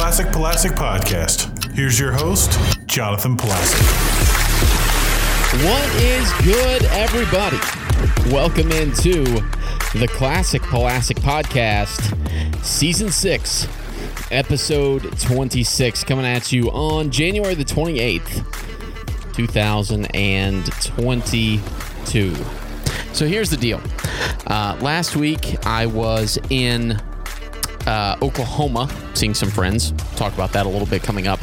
Classic Pulaski Podcast. Here's your host, Jonathan Pulaski. What is good, everybody? Welcome into the Classic Pulaski Podcast, Season 6, Episode 26, coming at you on January the 28th, 2022. So here's the deal. Uh, last week, I was in uh, Oklahoma, seeing some friends. Talk about that a little bit coming up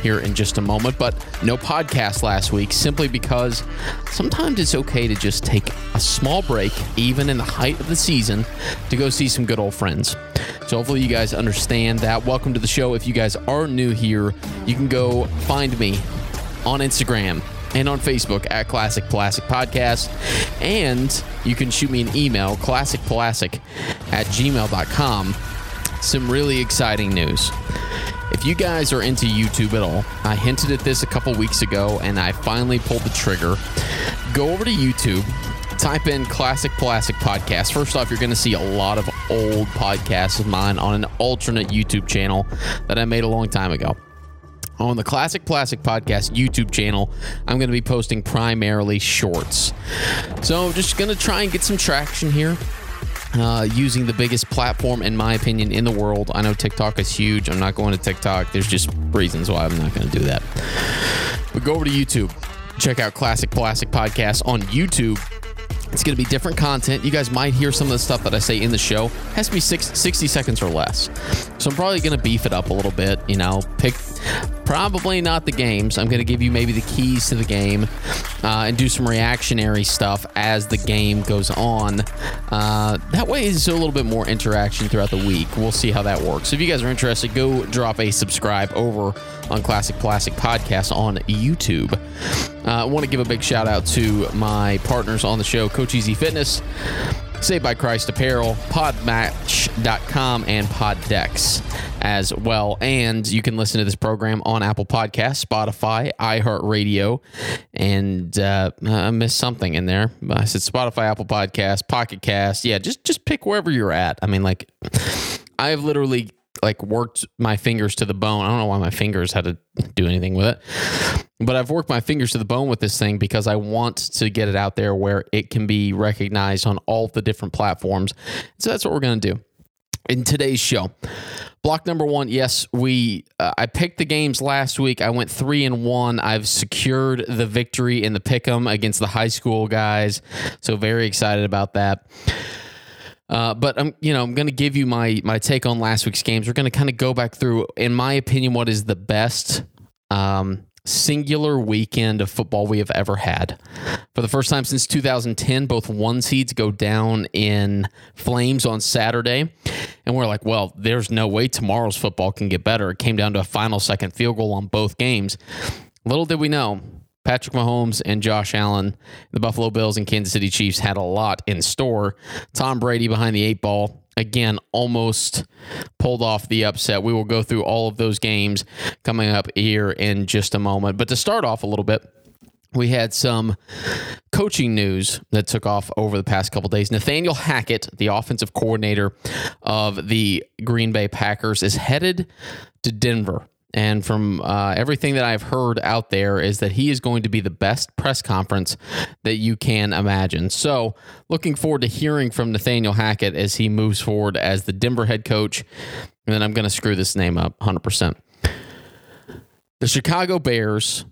here in just a moment. But no podcast last week simply because sometimes it's okay to just take a small break, even in the height of the season, to go see some good old friends. So hopefully you guys understand that. Welcome to the show. If you guys are new here, you can go find me on Instagram and on Facebook at Classic Pulaski Podcast. And you can shoot me an email, classicpulaski at gmail.com. Some really exciting news. If you guys are into YouTube at all, I hinted at this a couple weeks ago and I finally pulled the trigger. Go over to YouTube, type in Classic Pulaski Podcast. First off, you're going to see a lot of old podcasts of mine on an alternate YouTube channel that I made a long time ago on the Classic Pulaski Podcast YouTube channel, I'm going to be posting primarily shorts. So, just going to try and get some traction here. Uh, using the biggest platform, in my opinion, in the world. I know TikTok is huge. I'm not going to TikTok. There's just reasons why I'm not going to do that. But go over to YouTube. Check out Classic Pulaski Podcast on YouTube. It's going to be different content. You guys might hear some of the stuff that I say in the show. It has to be six, 60 seconds or less. So I'm probably going to beef it up a little bit. You know, pick probably not the games. I'm going to give you maybe the keys to the game uh, and do some reactionary stuff as the game goes on. Uh, that way, it's a little bit more interaction throughout the week. We'll see how that works. If you guys are interested, go drop a subscribe over on Classic Pulaski Podcast on YouTube. Uh, I want to give a big shout out to my partners on the show, Coach Easy Fitness. Saved by Christ Apparel, Podmatch.com, and Poddex as well. And you can listen to this program on Apple Podcasts, Spotify, iHeartRadio, and uh, I missed something in there. I said Spotify, Apple Podcasts, Pocket Cast. Yeah, just just pick wherever you're at. I mean, like, I've literally like worked my fingers to the bone. I don't know why my fingers had to do anything with it, but I've worked my fingers to the bone with this thing because I want to get it out there where it can be recognized on all the different platforms. So that's what we're going to do in today's show. Block number one, yes, we. Uh, I picked the games last week. I went three and one. I've secured the victory in the pick'em against the high school guys. So very excited about that. Uh, but I'm, you know, I'm going to give you my my take on last week's games. We're going to kind of go back through, in my opinion, what is the best um, singular weekend of football we have ever had. For the first time since 2010, both one seeds go down in flames on Saturday, and we're like, well, there's no way tomorrow's football can get better. It came down to a final second field goal on both games. Little did we know, Patrick Mahomes and Josh Allen, the Buffalo Bills and Kansas City Chiefs had a lot in store. Tom Brady behind the eight ball, again, almost pulled off the upset. We will go through all of those games coming up here in just a moment. But to start off a little bit, we had some coaching news that took off over the past couple days. Nathaniel Hackett, the offensive coordinator of the Green Bay Packers, is headed to Denver and from uh, everything that I've heard out there, is that he is going to be the best press conference that you can imagine. So, looking forward to hearing from Nathaniel Hackett as he moves forward as the Denver head coach. And then I'm going to screw this name up 100%. The Chicago Bears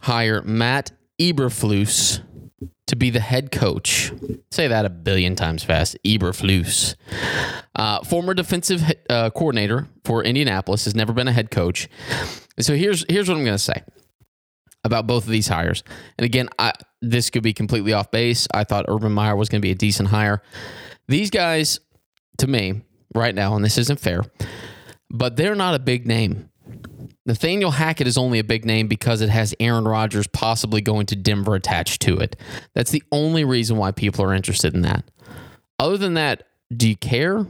hire Matt Eberflus to be the head coach. Say that a billion times fast. Eberflus. Uh, former defensive uh, coordinator for Indianapolis has never been a head coach. So here's here's what I'm going to say about both of these hires. And again, I, this could be completely off base. I thought Urban Meyer was going to be a decent hire. These guys, to me, right now, and this isn't fair, but they're not a big name. Nathaniel Hackett is only a big name because it has Aaron Rodgers possibly going to Denver attached to it. That's the only reason why people are interested in that. Other than that, do you care?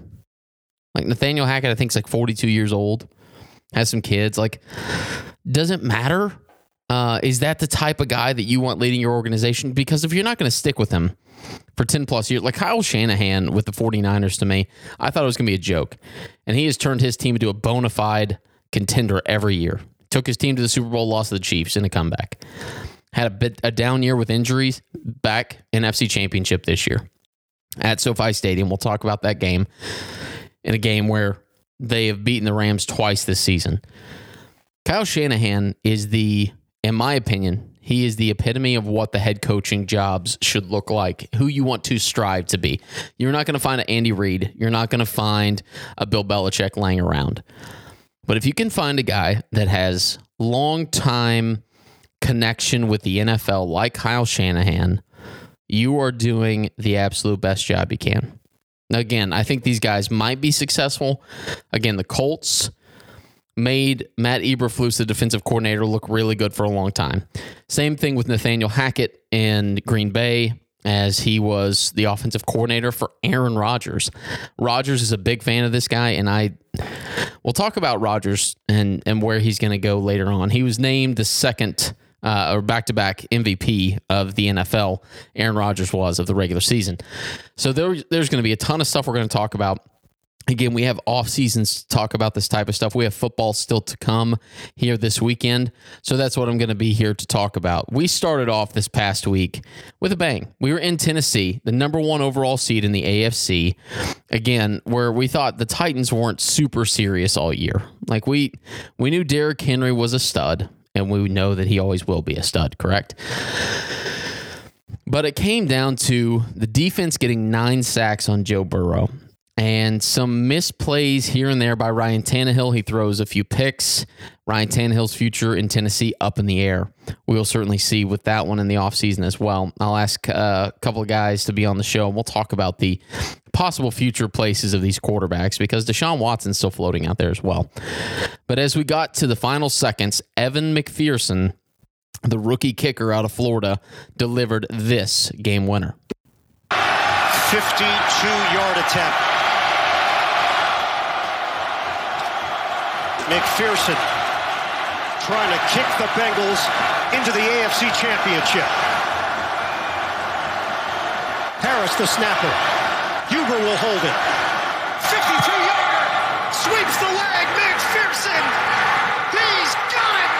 Like Nathaniel Hackett, I think is like 42 years old, has some kids. Like, doesn't matter. Uh, is that the type of guy that you want leading your organization? Because if you're not going to stick with him for 10 plus years, like Kyle Shanahan with the 49ers to me, I thought it was going to be a joke. And he has turned his team into a bona fide contender every year. Took his team to the Super Bowl, lost to the Chiefs in a comeback. Had a bit a down year with injuries, back in FC Championship this year at SoFi Stadium. We'll talk about that game in a game where they have beaten the Rams twice this season. Kyle Shanahan is the, in my opinion, he is the epitome of what the head coaching jobs should look like, who you want to strive to be. You're not going to find an Andy Reid. You're not going to find a Bill Belichick laying around. But if you can find a guy that has long time connection with the NFL like Kyle Shanahan, you are doing the absolute best job you can. Again, I think these guys might be successful. Again, the Colts made Matt Eberflus, the defensive coordinator, look really good for a long time. Same thing with Nathaniel Hackett in Green Bay as he was the offensive coordinator for Aaron Rodgers. Rodgers is a big fan of this guy, and I we'll talk about Rodgers and and where he's going to go later on. He was named the second uh, or back to back MVP of the NFL. Aaron Rodgers was of the regular season. So there, there's going to be a ton of stuff we're going to talk about. Again, we have off seasons to talk about this type of stuff. We have football still to come here this weekend. So that's what I'm going to be here to talk about. We started off this past week with a bang. We were in Tennessee, the number one overall seed in the AFC. Again, where we thought the Titans weren't super serious all year. Like we we knew Derrick Henry was a stud, and we know that he always will be a stud, correct? But it came down to the defense getting nine sacks on Joe Burrow and some misplays here and there by Ryan Tannehill. He throws a few picks. Ryan Tannehill's future in Tennessee up in the air. We'll certainly see with that one in the offseason as well. I'll ask uh, a couple of guys to be on the show and we'll talk about the possible future places of these quarterbacks because Deshaun Watson's still floating out there as well. But as we got to the final seconds, Evan McPherson, the rookie kicker out of Florida, delivered this game winner. 52 yard attempt. McPherson trying to kick the Bengals into the AFC Championship. Harris, the snapper. Huber will hold it. 52-yard! Sweeps the leg. McPherson. He's got it.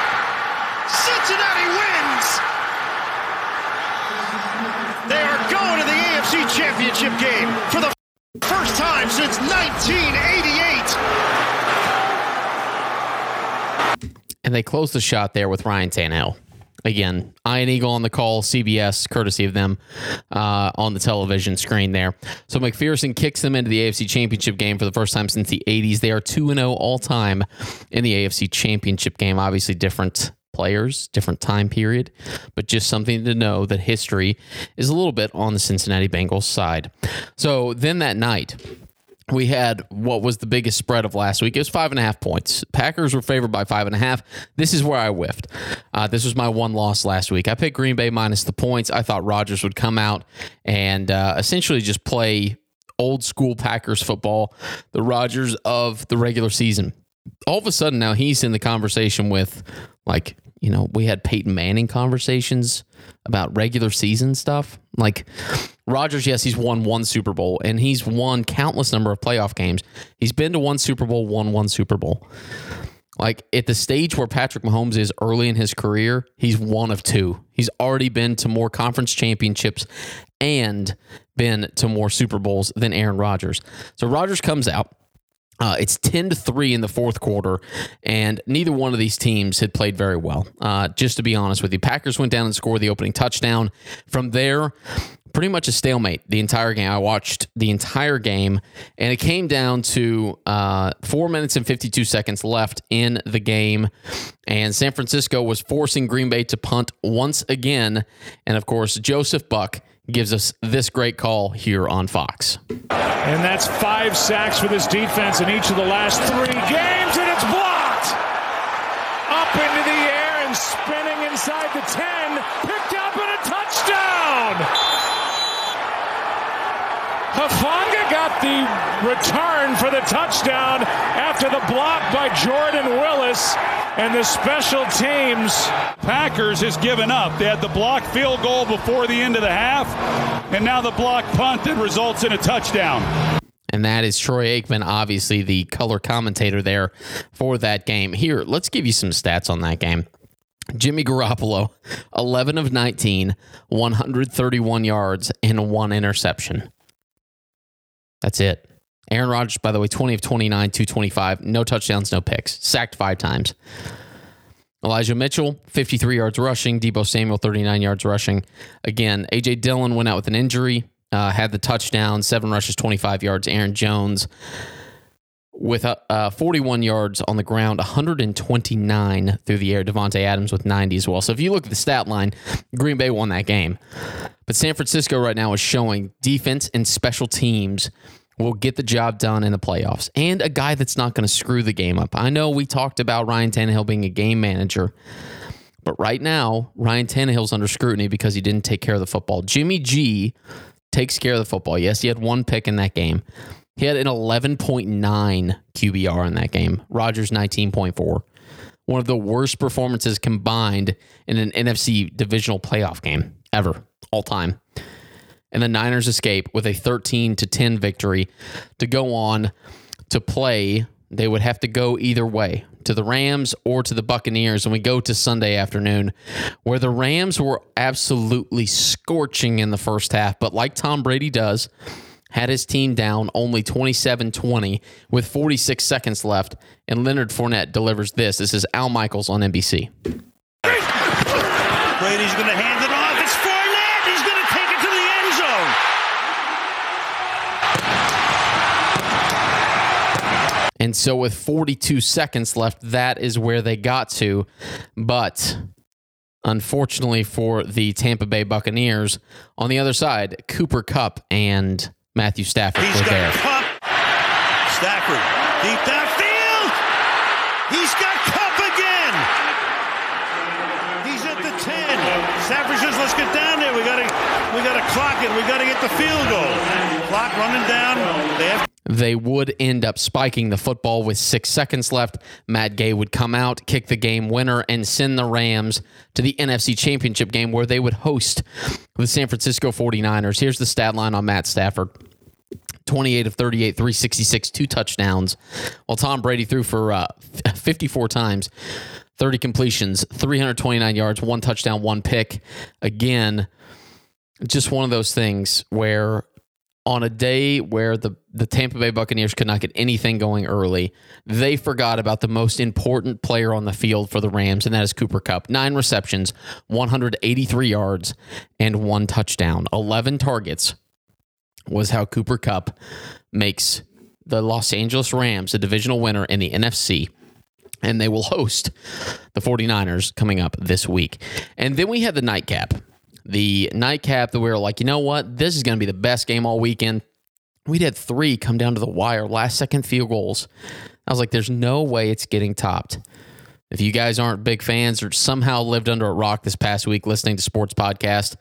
Cincinnati wins. They are going to the AFC Championship game for the first time since 1988. And they closed the shot there with Ryan Tannehill. Again, Ian Eagle on the call, CBS, courtesy of them uh, on the television screen there. So McPherson kicks them into the AFC Championship game for the first time since the 80s. They are 2 0 all time in the AFC Championship game. Obviously, different players, different time period, but just something to know that history is a little bit on the Cincinnati Bengals side. So then that night, we had what was the biggest spread of last week. It was five and a half points. Packers were favored by five and a half. This is where I whiffed. Uh, this was my one loss last week. I picked Green Bay minus the points. I thought Rodgers would come out and uh, essentially just play old school Packers football, the Rodgers of the regular season. All of a sudden, now he's in the conversation with, like, you know, we had Peyton Manning conversations about regular season stuff. Like Rodgers, yes, he's won one Super Bowl and he's won countless number of playoff games. He's been to one Super Bowl, won one Super Bowl. Like at the stage where Patrick Mahomes is early in his career, he's one of two. He's already been to more conference championships and been to more Super Bowls than Aaron Rodgers. So Rodgers comes out uh, it's 10 to 3 in the fourth quarter, and neither one of these teams had played very well. Uh, just to be honest with you, Packers went down and scored the opening touchdown. From there, pretty much a stalemate the entire game. I watched the entire game, and it came down to uh, four minutes and 52 seconds left in the game. And San Francisco was forcing Green Bay to punt once again. And of course, Joseph Buck gives us this great call here on Fox. And that's five sacks for this defense in each of the last three games, and it's! Up into the air and spinning inside the 10, picked up and a touchdown! Hufanga got the return for the touchdown after the block by Jordan Willis and the special teams. Packers has given up. They had the block field goal before the end of the half, and now the block punt that results in a touchdown. And that is Troy Aikman, obviously the color commentator there for that game. Here, let's give you some stats on that game. Jimmy Garoppolo, 11 of 19, 131 yards, and one interception. That's it. Aaron Rodgers, by the way, 20 of 29, 225, no touchdowns, no picks, sacked five times. Elijah Mitchell, 53 yards rushing. Deebo Samuel, 39 yards rushing. Again, A.J. Dillon went out with an injury, uh, had the touchdown, seven rushes, 25 yards. Aaron Jones with uh, uh, 41 yards on the ground, 129 through the air. Davante Adams with 90 as well. So if you look at the stat line, Green Bay won that game. But San Francisco right now is showing defense and special teams will get the job done in the playoffs and a guy that's not going to screw the game up. I know we talked about Ryan Tannehill being a game manager, but right now, Ryan Tannehill's under scrutiny because he didn't take care of the football. Jimmy G takes care of the football. Yes, he had one pick in that game. He had an 11.9 QBR in that game. Rodgers 19.4. One of the worst performances combined in an NFC divisional playoff game ever, all time. And the Niners escape with a 13 to 10 victory to go on to play. They would have to go either way to the Rams or to the Buccaneers. And we go to Sunday afternoon, where the Rams were absolutely scorching in the first half. But like Tom Brady does, had his team down only 27 20 with 46 seconds left. And Leonard Fournette delivers this. This is Al Michaels on NBC. Brady's going to hand it off. It's Fournette. He's going to take it to the end zone. And so, with 42 seconds left, that is where they got to. But unfortunately for the Tampa Bay Buccaneers, on the other side, Cooper Kupp and Matthew Stafford He's got there. Kupp. Stafford deep downfield. He's got Kupp again. He's at the 10. Stafford says, "Let's get down there. We got to, we got to clock it. We got to get the field goal. Clock running down. They have they would end up spiking the football with six seconds left. Matt Gay would come out, kick the game winner, and send the Rams to the NFC Championship game where they would host the San Francisco 49ers. Here's the stat line on Matt Stafford. 28 of 38, 366, two touchdowns. While Tom Brady threw for uh, 54 times, 30 completions, 329 yards, one touchdown, one pick. Again, just one of those things where on a day where the, the Tampa Bay Buccaneers could not get anything going early, they forgot about the most important player on the field for the Rams, and that is Cooper Kupp. Nine receptions, 183 yards, and one touchdown. 11 targets was how Cooper Kupp makes the Los Angeles Rams a divisional winner in the NFC and they will host the 49ers coming up this week. And then we had the nightcap. The nightcap that we were like, you know what? This is going to be the best game all weekend. We'd had three come down to the wire, last second field goals. I was like, there's no way it's getting topped. If you guys aren't big fans or somehow lived under a rock this past week listening to sports podcast,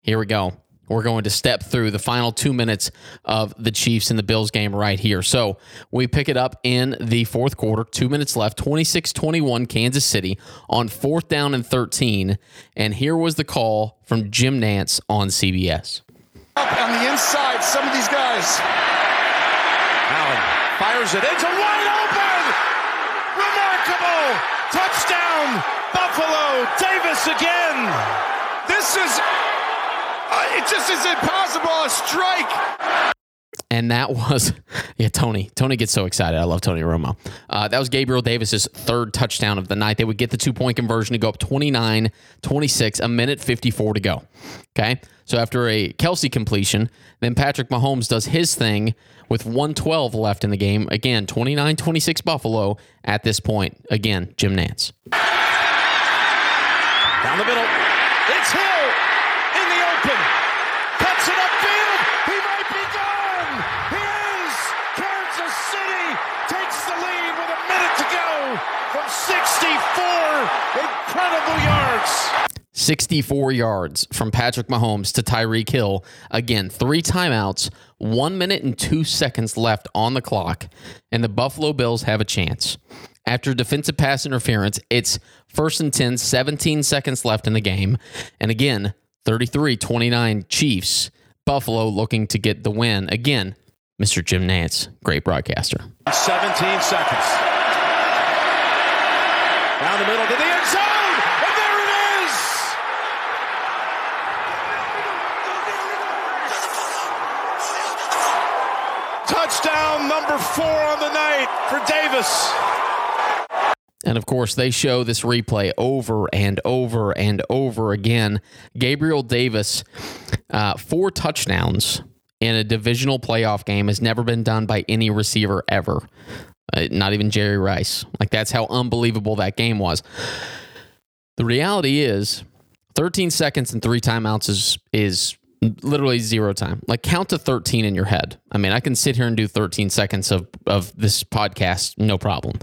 here we go. We're going to step through the final two minutes of the Chiefs and the Bills game right here. So we pick it up in the fourth quarter, two minutes left, 26 21 Kansas City on fourth down and 13. And here was the call from Jim Nantz on CBS. Up on the inside, some of these guys. Allen fires it into wide open. Remarkable touchdown, Buffalo. Davis again. This is. Uh, it just is impossible. A strike. And that was, yeah, Tony. Tony gets so excited. I love Tony Romo. Uh, that was Gabriel Davis's third touchdown of the night. They would get the two point conversion to go up 29 26, a minute 54 to go. Okay. So after a Kelce completion, then Patrick Mahomes does his thing with 112 left in the game. Again, 29 26 Buffalo at this point. Again, Jim Nantz. Down the middle. It's Hill in the open. Cuts it upfield. He might be gone. He is. Kansas City takes the lead with a minute to go from 64 incredible yards. 64 yards from Patrick Mahomes to Tyreek Hill. Again, three timeouts, one minute and two seconds left on the clock, and the Buffalo Bills have a chance. After defensive pass interference, it's first and 10, 17 seconds left in the game. And again, 33 29 Chiefs. Buffalo looking to get the win. Again, Mr. Jim Nantz, great broadcaster. 17 seconds. Down the middle to the end zone, and there it is. Touchdown number four on the night for Davis. And of course, they show this replay over and over and over again. Gabriel Davis, uh, four touchdowns in a divisional playoff game has never been done by any receiver ever. Uh, not even Jerry Rice. Like, that's how unbelievable that game was. The reality is, 13 seconds and three timeouts is, is literally zero time. Like count to 13 in your head. I mean, I can sit here and do 13 seconds of, of this podcast, no problem.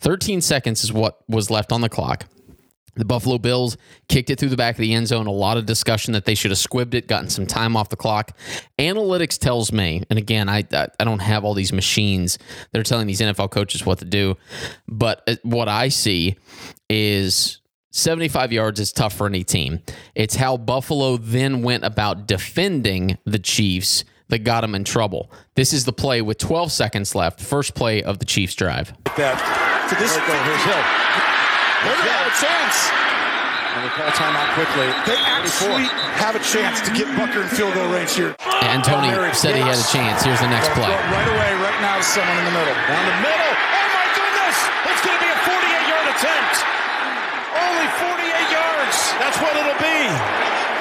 13 seconds is what was left on the clock. The Buffalo Bills kicked it through the back of the end zone. A lot of discussion that they should have squibbed it, gotten some time off the clock. Analytics tells me, and again, I I don't have all these machines that are telling these NFL coaches what to do, but uh, what I see is 75 yards is tough for any team. It's how Buffalo then went about defending the Chiefs that got them in trouble. This is the play with 12 seconds left, first play of the Chiefs drive. That to this go. Here's Hill. They're gonna have a chance. And they call timeout quickly. They actually have a chance to get Butker in field goal range here. And Tony said he had a chance. Here's the next play. Right away, right now, someone in the middle. Down the middle. Oh my goodness! It's going to be a 48-yard attempt. Only 48 yards. That's what it'll be.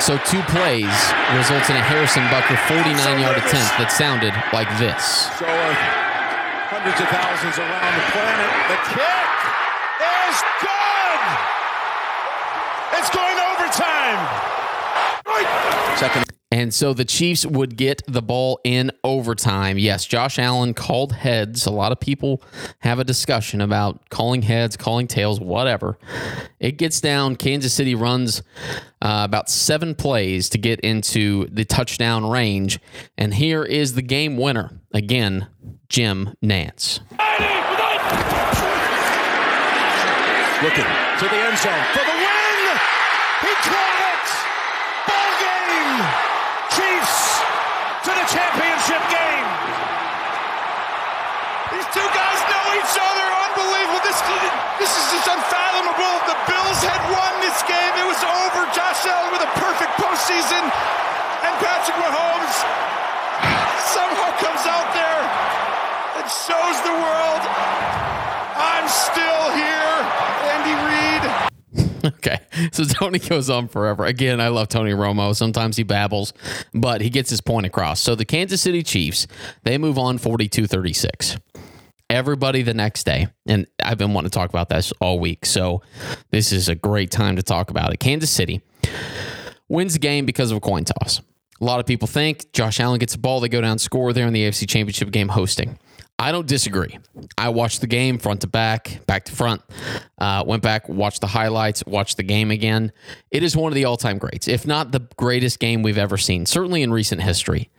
So two plays results in a Harrison Butker 49-yard attempt that sounded like this. So uh, hundreds of thousands around the planet. The kick is good. It's going overtime. Second. And so the Chiefs would get the ball in overtime. Yes, Josh Allen called heads. A lot of people have a discussion about calling heads, calling tails, whatever. It gets down. Kansas City runs uh, about seven plays to get into the touchdown range. And here is the game winner. Again, Jim Nantz. Looking to the end zone for the win. He caught it. Ball game. Chiefs to the championship game. These two guys know each other. Unbelievable. This, is just unfathomable. The Bills had won this game, it was over. Josh Allen with a perfect postseason. And Patrick Mahomes somehow comes out there and shows the world I'm still here, Andy Reid. Okay. So Tony goes on forever. Again, I love Tony Romo. Sometimes he babbles, but he gets his point across. So the Kansas City Chiefs, they move on 42 36. Everybody the next day, and I've been wanting to talk about this all week. So this is a great time to talk about it. Kansas City wins the game because of a coin toss. A lot of people think Josh Allen gets the ball, they go down, score there in the AFC Championship game hosting. I don't disagree. I watched the game front to back, back to front. Uh, went back, watched the highlights, watched the game again. It is one of the all time greats, if not the greatest game we've ever seen, certainly in recent history.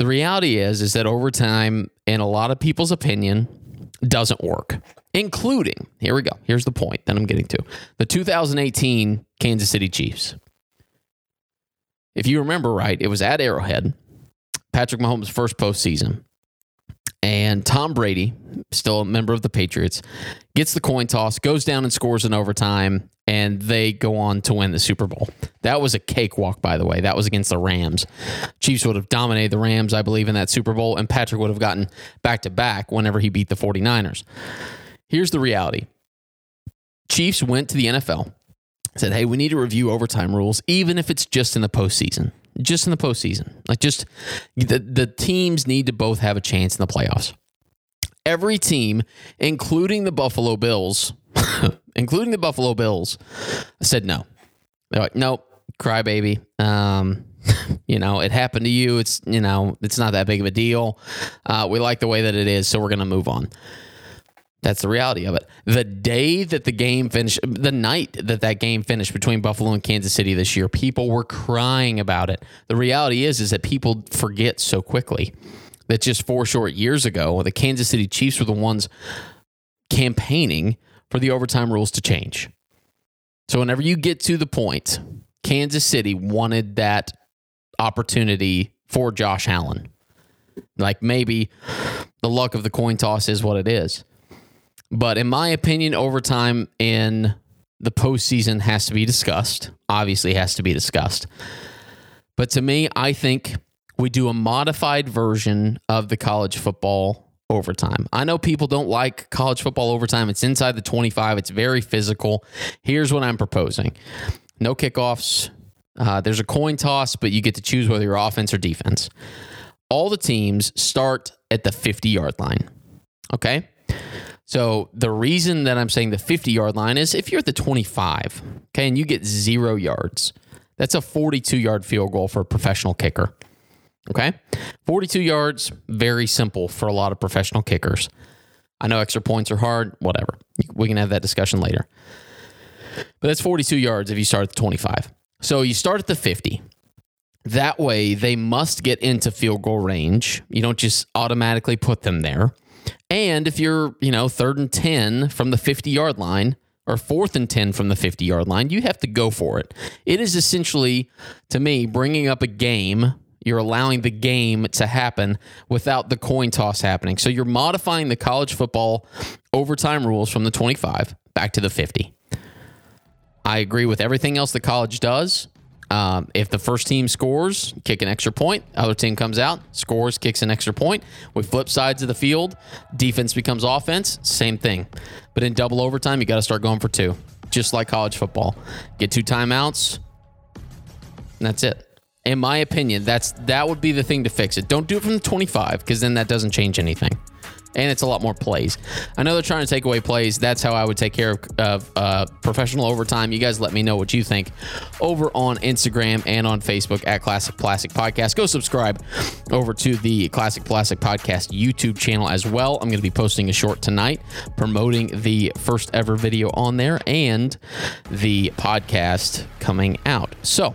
The reality is, is that overtime, in a lot of people's opinion, doesn't work, including, here we go. Here's the point that I'm getting to the 2018 Kansas City Chiefs. If you remember right, it was at Arrowhead, Patrick Mahomes' first postseason. And Tom Brady, still a member of the Patriots, gets the coin toss, goes down and scores in overtime, and they go on to win the Super Bowl. That was a cakewalk, by the way. That was against the Rams. Chiefs would have dominated the Rams, I believe, in that Super Bowl, and Patrick would have gotten back to back whenever he beat the 49ers. Here's the reality Chiefs went to the NFL, said, hey, we need to review overtime rules, even if it's just in the postseason just in the postseason. Like just the the teams need to both have a chance in the playoffs. Every team, including the Buffalo Bills, including the Buffalo Bills, said no. They're like, nope, crybaby. Um, you know, it happened to you. It's you know, it's not that big of a deal. Uh, we like the way that it is, so we're gonna move on. That's the reality of it. The day that the game finished, the night that that game finished between Buffalo and Kansas City this year, people were crying about it. The reality is, is that people forget so quickly that just four short years ago, the Kansas City Chiefs were the ones campaigning for the overtime rules to change. So whenever you get to the point, Kansas City wanted that opportunity for Josh Allen. Like maybe the luck of the coin toss is what it is. But in my opinion, overtime in the postseason has to be discussed. Obviously, has to be discussed. But to me, I think we do a modified version of the college football overtime. I know people don't like college football overtime. It's inside the 25, it's very physical. Here's what I'm proposing no kickoffs. Uh, there's a coin toss, but you get to choose whether you're offense or defense. All the teams start at the 50 yard line. Okay. So the reason that I'm saying the 50 yard line is if you're at the 25, okay, and you get zero yards, that's a 42 yard field goal for a professional kicker. Okay. 42 yards, very simple for a lot of professional kickers. I know extra points are hard, whatever. We can have that discussion later. But that's 42 yards if you start at the 25. So you start at the 50. That way, they must get into field goal range. You don't just automatically put them there. And if you're, you know, third and 10 from the 50 yard line or fourth and 10 from the 50 yard line, you have to go for it. It is essentially, to me, bringing up a game. You're allowing the game to happen without the coin toss happening. So you're modifying the college football overtime rules from the 25 back to the 50. I agree with everything else the college does. Um, if the first team scores, kick an extra point. Other team comes out, scores, kicks an extra point. We flip sides of the field. Defense becomes offense. Same thing. But in double overtime, you got to start going for two, just like college football. Get two timeouts. And that's it. In my opinion, that's that would be the thing to fix it. Don't do it from the 25 because then that doesn't change anything and it's a lot more plays. I know they're trying to take away plays. That's how I would take care of, of uh, professional overtime. You guys let me know what you think over on Instagram and on Facebook at Classic Pulaski Podcast. Go subscribe over to the Classic Pulaski Podcast YouTube channel as well. I'm going to be posting a short tonight promoting the first ever video on there and the podcast coming out. So,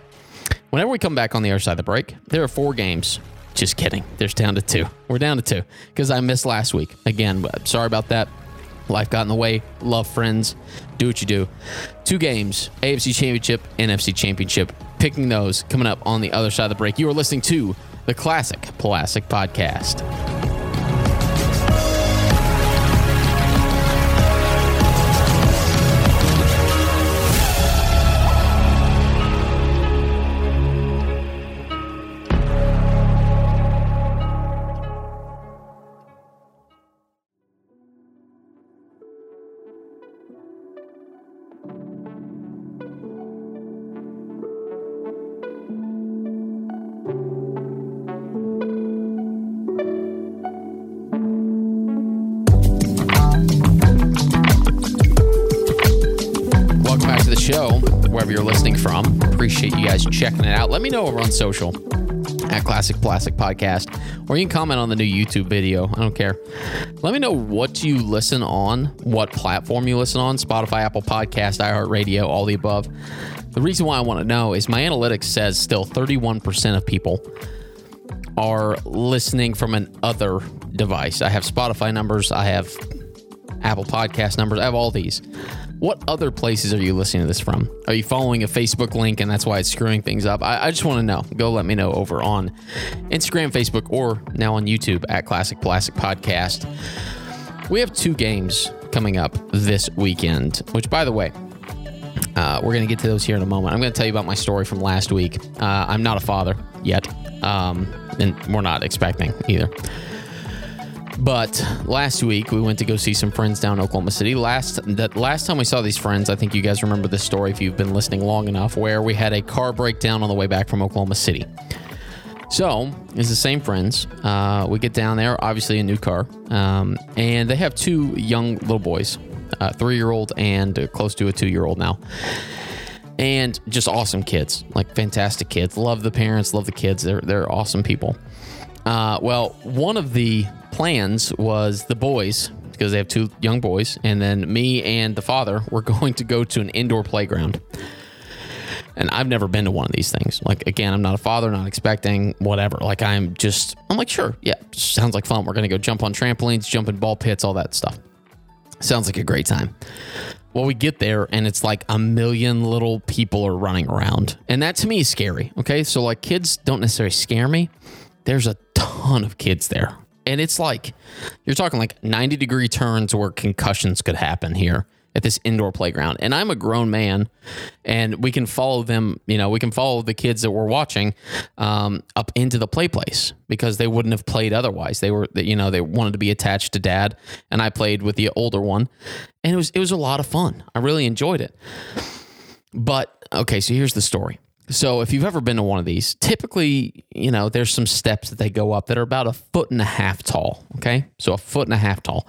whenever we come back on the other side of the break, there are four games just kidding. There's down to two. We're down to two because I missed last week. Again, sorry about that. Life got in the way. Love friends. Do what you do. Two games AFC Championship, NFC Championship. Picking those coming up on the other side of the break. You are listening to the Classic Pulaski Podcast. Social at Classic Pulaski Podcast, or you can comment on the new YouTube video. I don't care. Let me know what you listen on, what platform you listen on Spotify, Apple Podcast, iHeartRadio, all the above. The reason why I want to know is my analytics says still 31% of people are listening from an other device. I have Spotify numbers, I have Apple Podcast numbers, I have all these. What other places are you listening to this from? Are you following a Facebook link and that's why it's screwing things up? I, I just want to know. Go let me know over on Instagram, Facebook, or now on YouTube at Classic Pulaski Podcast. We have two games coming up this weekend, which, by the way, uh, we're going to get to those here in a moment. I'm going to tell you about my story from last week. Uh, I'm not a father yet, um, and we're not expecting either. But last week we went to go see some friends down in Oklahoma City. Last that last time we saw these friends, I think you guys remember this story if you've been listening long enough, where we had a car breakdown on the way back from Oklahoma City. So it's the same friends. Uh, we get down there, obviously a new car, um, and they have two young little boys, a three-year-old and close to a two-year-old now and just awesome kids, like fantastic kids. Love the parents, love the kids. They're they're awesome people. Uh, well, one of the plans was the boys because they have two young boys, and then me and the father were going to go to an indoor playground. And I've never been to one of these things. Like again, I'm not a father, not expecting whatever. Like I'm just, I'm like, sure, yeah, sounds like fun. We're gonna go jump on trampolines, jump in ball pits, all that stuff. Sounds like a great time. Well, we get there and it's like a million little people are running around, and that to me is scary. Okay, so like kids don't necessarily scare me. There's a ton of kids there. And it's like, you're talking like 90 degree turns where concussions could happen here at this indoor playground. And I'm a grown man and we can follow them, you know, we can follow the kids that we're watching um, up into the play place because they wouldn't have played otherwise. They were, you know, they wanted to be attached to dad and I played with the older one and it was, it was a lot of fun. I really enjoyed it. But okay, so here's the story. So if you've ever been to one of these, typically, you know, there's some steps that they go up that are about a foot and a half tall. Okay. So a foot and a half tall.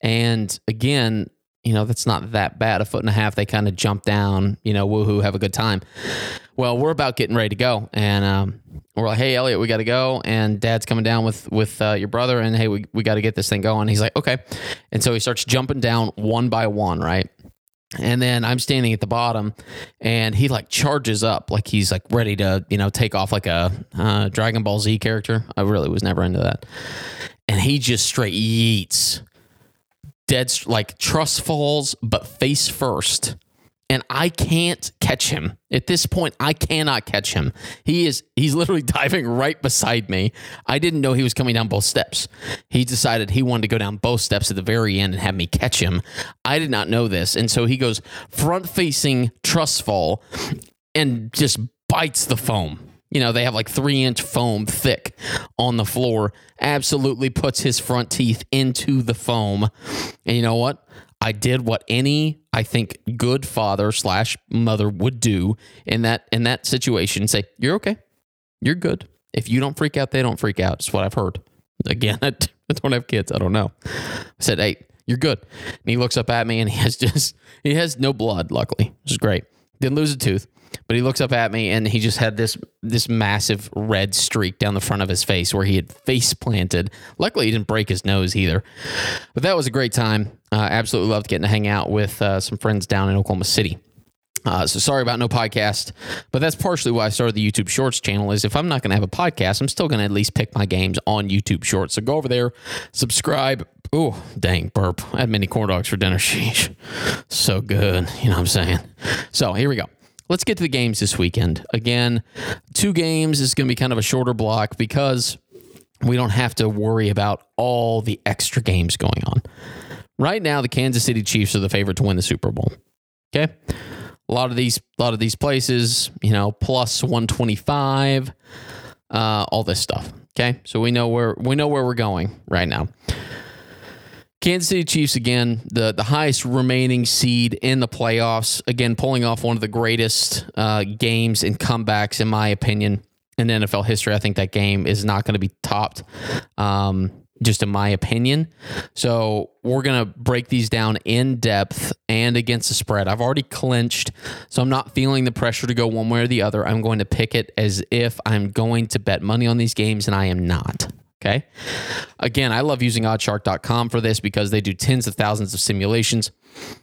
And again, you know, that's not that bad. A foot and a half, they kind of jump down, you know, woohoo, have a good time. Well, we're about getting ready to go. And um, we're like, hey, Elliot, we got to go. And dad's coming down with with uh, your brother. And hey, we, we got to get this thing going. He's like, okay. And so he starts jumping down one by one, right? And then I'm standing at the bottom and he like charges up like he's like ready to, you know, take off like a uh, Dragon Ball Z character. I really was never into that. And he just straight yeets dead, like trust falls, but face first. And I can't catch him. At this point, I cannot catch him. He is, he's literally diving right beside me. I didn't know he was coming down both steps. He decided he wanted to go down both steps at the very end and have me catch him. I did not know this. And so he goes front facing trust fall and just bites the foam you know, they have like three inch foam thick on the floor, absolutely puts his front teeth into the foam. And you know what? I did what any, I think, good father slash mother would do in that in that situation. Say, you're okay. You're good. If you don't freak out, they don't freak out. It's what I've heard. Again, I don't have kids. I don't know. I said, hey, you're good. And he looks up at me and he has just he has no blood, luckily, which is great. Didn't lose a tooth. But he looks up at me and he just had this this massive red streak down the front of his face where he had face planted. Luckily, he didn't break his nose either. But that was a great time. Uh, absolutely loved getting to hang out with uh, some friends down in Oklahoma City. Uh, so sorry about no podcast, but that's partially why I started the YouTube Shorts channel. Is if I'm not going to have a podcast, I'm still going to at least pick my games on YouTube Shorts. So go over there, subscribe. Oh, dang, burp! I had mini corn dogs for dinner. Sheesh, so good. You know what I'm saying? So here we go let's get to the games this weekend. Again, two games is going to be kind of a shorter block because we don't have to worry about all the extra games going on. Right now, the Kansas City Chiefs are the favorite to win the Super Bowl. Okay. A lot of these, a lot of these places, you know, plus 125, uh, all this stuff. Okay. So we know where we know where we're going right now. Kansas City Chiefs again, the the highest remaining seed in the playoffs. Again, pulling off one of the greatest uh, games and comebacks, in my opinion, in NFL history. I think that game is not going to be topped, um, just in my opinion. So we're going to break these down in depth and against the spread. I've already clinched, so I'm not feeling the pressure to go one way or the other. I'm going to pick it as if I'm going to bet money on these games, and I am not. Okay. Again, I love using oddshark.com for this because they do tens of thousands of simulations.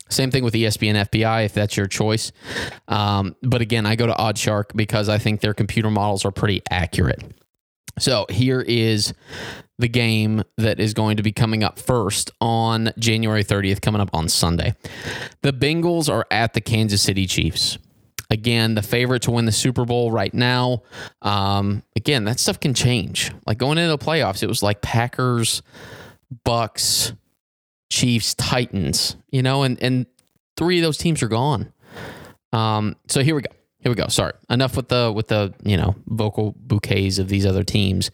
Same thing with ESPN FPI if that's your choice. Um, but again, I go to Oddshark because I think their computer models are pretty accurate. So here is the game that is going to be coming up first on January 30th, coming up on Sunday. The Bengals are at the Kansas City Chiefs. Again, the favorite to win the Super Bowl right now. Um, again, that stuff can change. Like going into the playoffs, it was like Packers, Bucks, Chiefs, Titans, you know, and, and three of those teams are gone. Um, so here we go. Here we go. Sorry. Enough with the with the, you know, vocal bouquets of these other teams.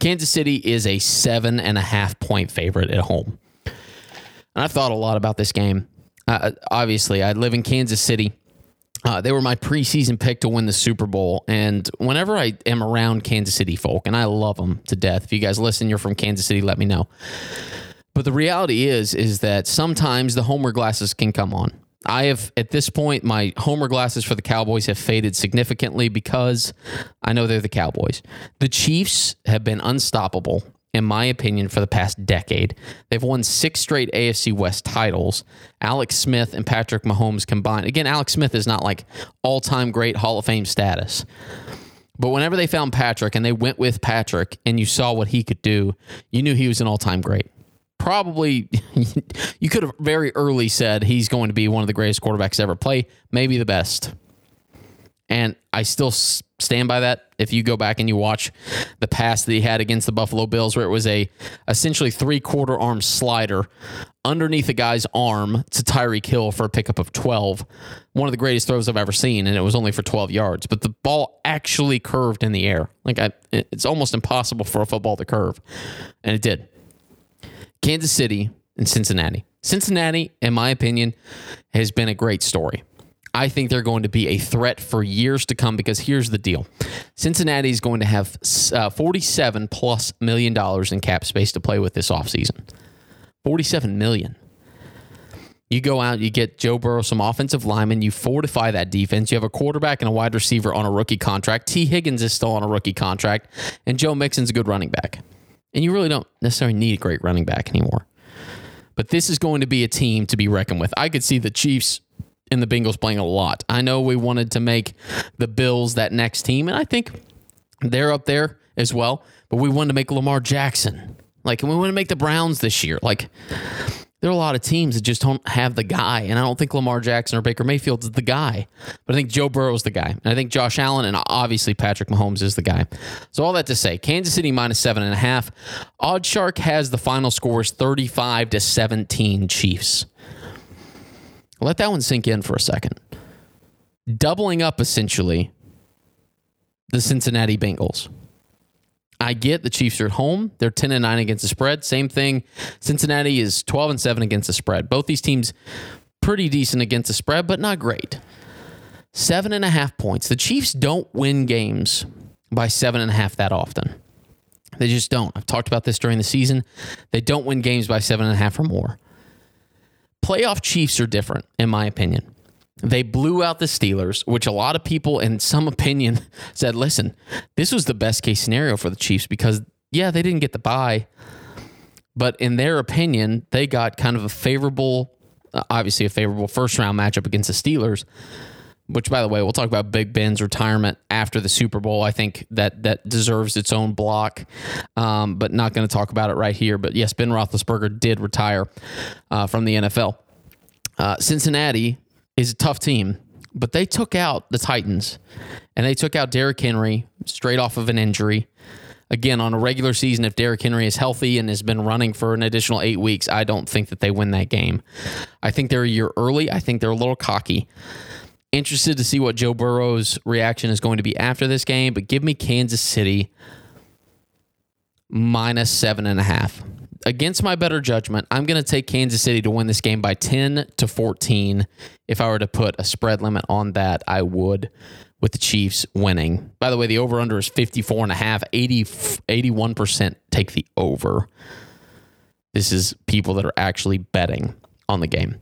Kansas City is a seven and a half point favorite at home. And I've thought a lot about this game. Uh, obviously, I live in Kansas City. Uh, they were my preseason pick to win the Super Bowl. And whenever I am around Kansas City folk, and I love them to death, if you guys listen, you're from Kansas City, let me know. But the reality is, is that sometimes the homer glasses can come on. I have, at this point, my homer glasses for the Cowboys have faded significantly because I know they're the Cowboys. The Chiefs have been unstoppable in my opinion, for the past decade. They've won six straight AFC West titles. Alex Smith and Patrick Mahomes combined. Again, Alex Smith is not like all time great Hall of Fame status. But whenever they found Patrick and they went with Patrick and you saw what he could do, you knew he was an all time great. Probably, you could have very early said he's going to be one of the greatest quarterbacks ever play, maybe the best. And I still stand by that. If you go back and you watch the pass that he had against the Buffalo Bills, where it was a essentially three quarter arm slider underneath a guy's arm to Tyreek Hill for a pickup of 12. One of the greatest throws I've ever seen, and it was only for 12 yards. But the ball actually curved in the air. Like I, it's almost impossible for a football to curve, and it did. Kansas City and Cincinnati. Cincinnati, in my opinion, has been a great story. I think they're going to be a threat for years to come because here's the deal Cincinnati is going to have uh, 47 plus million dollars in cap space to play with this offseason. 47 million. You go out, you get Joe Burrow some offensive linemen, you fortify that defense. You have a quarterback and a wide receiver on a rookie contract. Tee Higgins is still on a rookie contract, and Joe Mixon's a good running back. And you really don't necessarily need a great running back anymore. But this is going to be a team to be reckoned with. I could see the Chiefs and the Bengals playing a lot. I know we wanted to make the Bills that next team, and I think they're up there as well. But we wanted to make Lamar Jackson. Like, and we want to make the Browns this year. Like, there are a lot of teams that just don't have the guy. And I don't think Lamar Jackson or Baker Mayfield is the guy. But I think Joe Burrow is the guy. And I think Josh Allen and obviously Patrick Mahomes is the guy. So all that to say, Kansas City minus seven and a half. Odd Shark has the final scores 35 to 17 Chiefs. Let that one sink in for a second. Doubling up essentially the Cincinnati Bengals. I get the Chiefs are at home. They're 10 and 9 against the spread. Same thing. Cincinnati is 12 and 7 against the spread. Both these teams pretty decent against the spread, but not great. Seven and a half points. The Chiefs don't win games by seven and a half that often. They just don't. I've talked about this during the season. They don't win games by seven and a half or more. Playoff Chiefs are different, in my opinion. They blew out the Steelers, which a lot of people, in some opinion, said, listen, this was the best case scenario for the Chiefs because, yeah, they didn't get the bye. But in their opinion, they got kind of a favorable, uh, obviously a favorable first round matchup against the Steelers. Which, by the way, we'll talk about Big Ben's retirement after the Super Bowl. I think that that deserves its own block, um, but not going to talk about it right here. But yes, Ben Roethlisberger did retire uh, from the NFL. Uh, Cincinnati is a tough team, but they took out the Titans and they took out Derrick Henry straight off of an injury. Again, on a regular season, if Derrick Henry is healthy and has been running for an additional eight weeks, I don't think that they win that game. I think they're a year early. I think they're a little cocky. Interested to see what Joe Burrow's reaction is going to be after this game, but give me Kansas City minus seven and a half. Against my better judgment, I'm going to take Kansas City to win this game by 10 to 14. If I were to put a spread limit on that, I would with the Chiefs winning. By the way, the over under is 54 and a half. 80, 81% take the over. This is people that are actually betting on the game.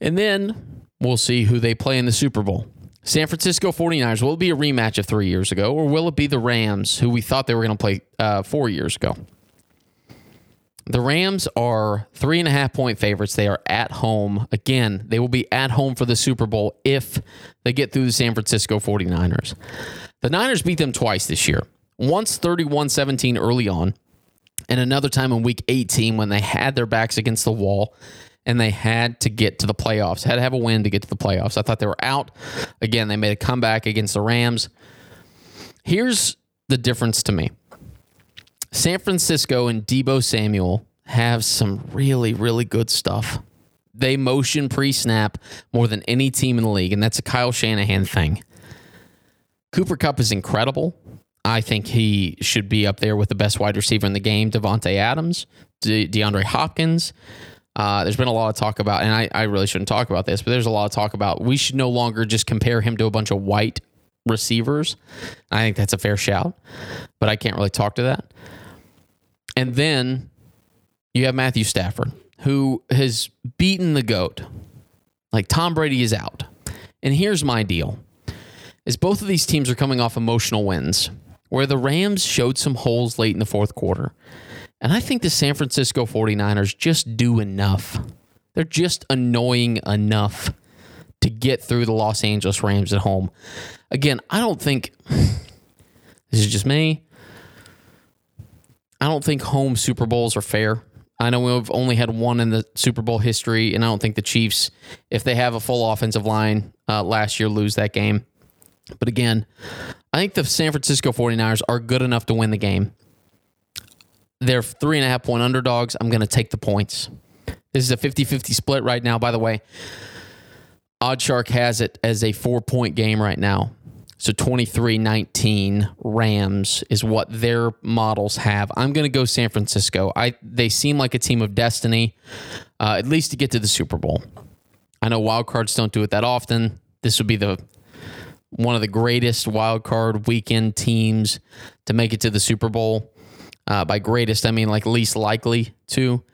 And then we'll see who they play in the Super Bowl. San Francisco 49ers, will it be a rematch of three years ago, or will it be the Rams, who we thought they were going to play uh, four years ago? The Rams are three and a half point favorites. They are at home. Again, they will be at home for the Super Bowl if they get through the San Francisco 49ers. The Niners beat them twice this year. Once 31 17 early on, and another time in week 18 when they had their backs against the wall and they had to get to the playoffs, had to have a win to get to the playoffs. I thought they were out. Again, they made a comeback against the Rams. Here's the difference to me San Francisco and Deebo Samuel have some really, really good stuff. They motion pre snap more than any team in the league, and that's a Kyle Shanahan thing. Cooper Kupp is incredible. I think he should be up there with the best wide receiver in the game, Davante Adams, De- DeAndre Hopkins. Uh, there's been a lot of talk about, and I, I really shouldn't talk about this, but there's a lot of talk about we should no longer just compare him to a bunch of white receivers. I think that's a fair shout, but I can't really talk to that. And then you have Matthew Stafford, who has beaten the GOAT. Like Tom Brady is out. And here's my deal. Is both of these teams are coming off emotional wins where the Rams showed some holes late in the fourth quarter. And I think the San Francisco 49ers just do enough. They're just annoying enough to get through the Los Angeles Rams at home. Again, I don't think this is just me. I don't think home Super Bowls are fair. I know we've only had one in the Super Bowl history, and I don't think the Chiefs, if they have a full offensive line uh, last year, lose that game. But again, I think the San Francisco 49ers are good enough to win the game. They're three and a half point underdogs. I'm going to take the points. This is a 50 50 split right now, by the way. Oddshark has it as a four point game right now. So 23 19 Rams is what their models have. I'm going to go San Francisco. I They seem like a team of destiny, uh, at least to get to the Super Bowl. I know wild cards don't do it that often. This would be the one of the greatest wild card weekend teams to make it to the Super Bowl. Uh, by greatest, I mean like least likely to.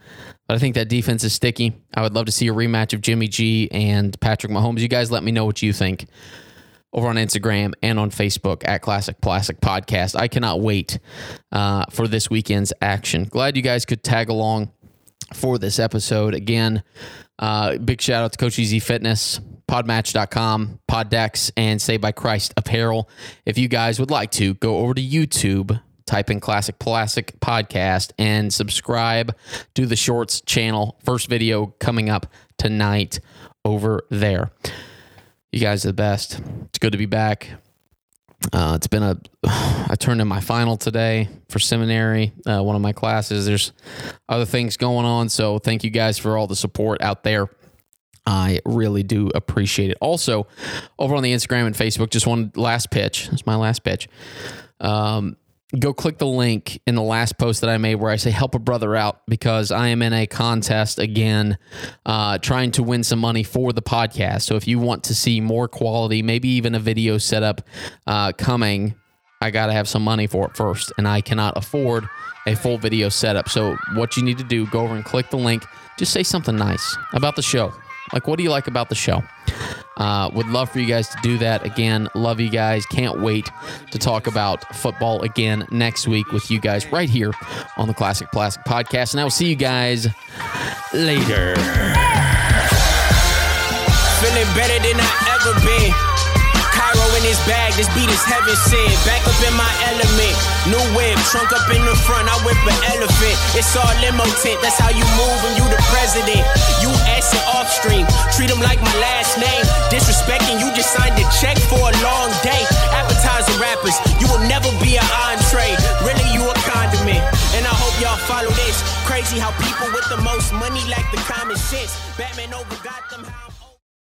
But I think that defense is sticky. I would love to see a rematch of Jimmy G and Patrick Mahomes. You guys let me know what you think over on Instagram and on Facebook at Classic Pulaski Podcast. I cannot wait uh, for this weekend's action. Glad you guys could tag along for this episode. Again, uh, big shout out to Coach Easy Fitness, podmatch.com, poddex, and Say by Christ Apparel. If you guys would like to, go over to YouTube, type in Classic Classic Podcast, and subscribe to the Shorts channel. First video coming up tonight over there. You guys are the best. It's good to be back. Uh, it's been a. I turned in my final today for seminary, uh, one of my classes. There's other things going on, so thank you guys for all the support out there. I really do appreciate it. Also, over on the Instagram and Facebook, just one last pitch. That's my last pitch. Um, go click the link in the last post that I made where I say help a brother out because I am in a contest again, uh, trying to win some money for the podcast. So if you want to see more quality, maybe even a video setup uh, coming, I got to have some money for it first, and I cannot afford a full video setup. So what you need to do, go over and click the link. Just say something nice about the show. Like, what do you like about the show? Uh, would love for you guys to do that. Again, love you guys. Can't wait to talk about football again next week with you guys right here on the Classic Pulaski Podcast. And I will see you guys later. Feeling better than I ever been. Cairo in his bag, this beat is heaven sent. Back up in my element. New whip, trunk up in the front, I whip an elephant. It's all limo tent, that's how you move when you the president. You and off stream, treat him like my last name. Disrespecting, you just signed a check for a long day. Appetizer rappers, you will never be an entree. Really, you a condiment. And I hope y'all follow this. Crazy how people with the most money lack the common sense. Batman over Gotham, how